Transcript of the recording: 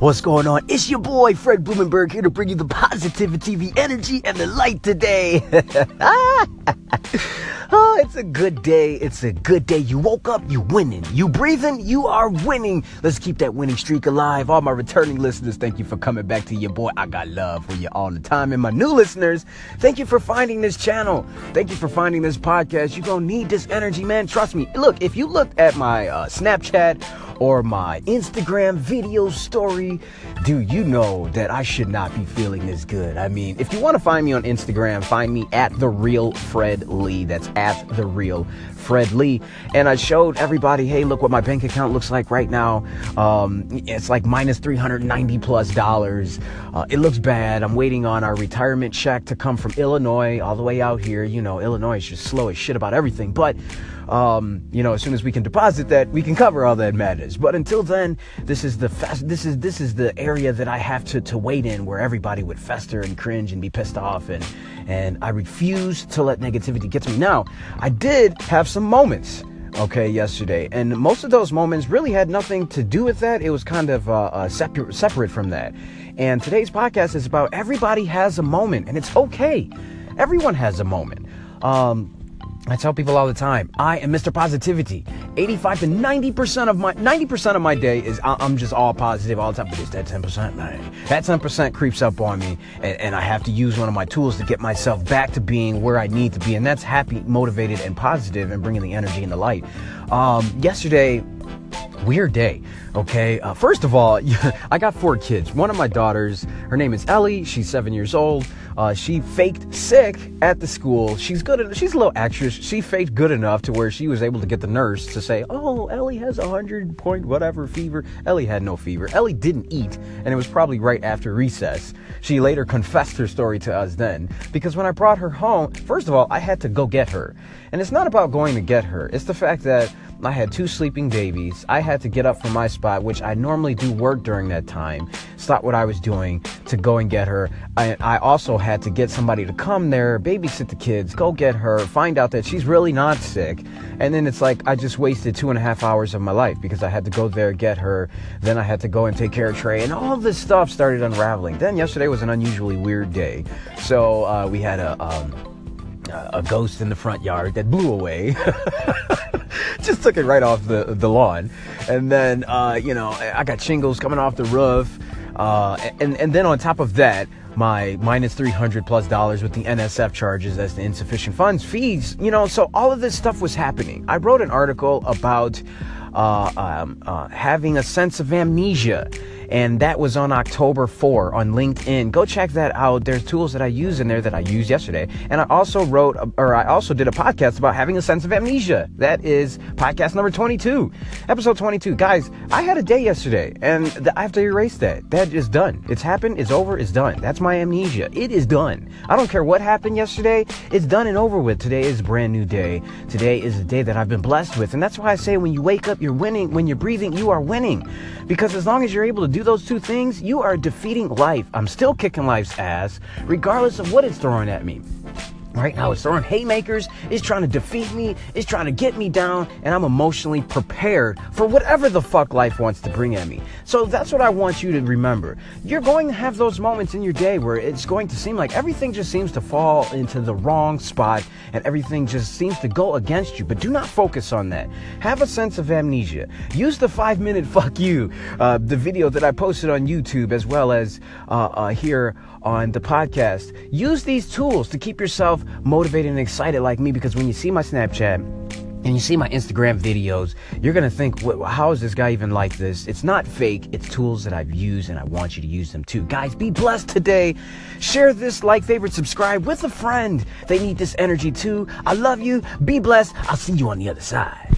What's going on? It's your boy Fred Blumenberg here to bring you the positivity, the energy, and the light today. oh, it's a good day. It's a good day. You woke up, you winning. You breathing, you are winning. Let's keep that winning streak alive. All my returning listeners, thank you for coming back to your boy. I got love for you all the time. And my new listeners, thank you for finding this channel. Thank you for finding this podcast. You're to need this energy, man. Trust me. Look, if you looked at my uh, Snapchat or my Instagram video story, do you know that I should not be feeling this good? I mean, if you want to find me on Instagram, find me at the real Fred Lee. That's at the real Fred Lee. And I showed everybody, hey, look what my bank account looks like right now. Um, it's like minus 390 plus dollars. Uh, it looks bad. I'm waiting on our retirement check to come from Illinois all the way out here. You know, Illinois is just slow as shit about everything. But um, you know, as soon as we can deposit that, we can cover all that madness. But until then, this is the this is this is the area that I have to to wait in, where everybody would fester and cringe and be pissed off, and and I refuse to let negativity get to me. Now, I did have some moments okay, yesterday. And most of those moments really had nothing to do with that. It was kind of uh, uh, separate, separate from that. And today's podcast is about everybody has a moment, and it's okay. Everyone has a moment. Um, I tell people all the time, I am Mr. Positivity. 85 to 90% of my 90% of my day is I'm just all positive all the time. But it's that 10%, man. That 10% creeps up on me, and, and I have to use one of my tools to get myself back to being where I need to be, and that's happy, motivated, and positive, and bringing the energy and the light. Um, yesterday, weird day. Okay. Uh, first of all, I got four kids. One of my daughters, her name is Ellie. She's seven years old. Uh, she faked sick at the school. She's good. She's a little actress. She faked good enough to where she was able to get the nurse to say, "Oh, Ellie has a hundred point whatever fever." Ellie had no fever. Ellie didn't eat, and it was probably right after recess. She later confessed her story to us then because when I brought her home, first of all, I had to go get her, and it's not about going to get her. It's the fact that I had two sleeping babies. I had to get up from my spot, which I normally do work during that time, stop what I was doing to go and get her. I, I also had to get somebody to come there, babysit the kids, go get her, find out that she's really not sick. And then it's like I just wasted two and a half hours of my life because I had to go there, get her. Then I had to go and take care of Trey, and all this stuff started unraveling. Then yesterday was an unusually weird day. So uh, we had a. Um, a ghost in the front yard that blew away. just took it right off the, the lawn. And then, uh, you know, I got shingles coming off the roof. Uh, and, and then on top of that, my minus 300 plus dollars with the NSF charges as the insufficient funds fees, you know, so all of this stuff was happening. I wrote an article about uh, um, uh, having a sense of amnesia and that was on October 4 on LinkedIn. Go check that out. There's tools that I use in there that I used yesterday. And I also wrote, or I also did a podcast about having a sense of amnesia. That is podcast number 22, episode 22. Guys, I had a day yesterday and I have to erase that. That is done. It's happened. It's over. It's done. That's my amnesia. It is done. I don't care what happened yesterday. It's done and over with. Today is a brand new day. Today is a day that I've been blessed with. And that's why I say when you wake up, you're winning. When you're breathing, you are winning. Because as long as you're able to do those two things, you are defeating life. I'm still kicking life's ass, regardless of what it's throwing at me. Right now, it's throwing haymakers, it's trying to defeat me, it's trying to get me down, and I'm emotionally prepared for whatever the fuck life wants to bring at me. So that's what I want you to remember. You're going to have those moments in your day where it's going to seem like everything just seems to fall into the wrong spot and everything just seems to go against you. But do not focus on that. Have a sense of amnesia. Use the five minute fuck you, uh, the video that I posted on YouTube as well as uh, uh, here on the podcast. Use these tools to keep yourself motivated and excited like me because when you see my Snapchat, and you see my Instagram videos, you're gonna think, how is this guy even like this? It's not fake, it's tools that I've used and I want you to use them too. Guys, be blessed today. Share this, like, favorite, subscribe with a friend. They need this energy too. I love you. Be blessed. I'll see you on the other side.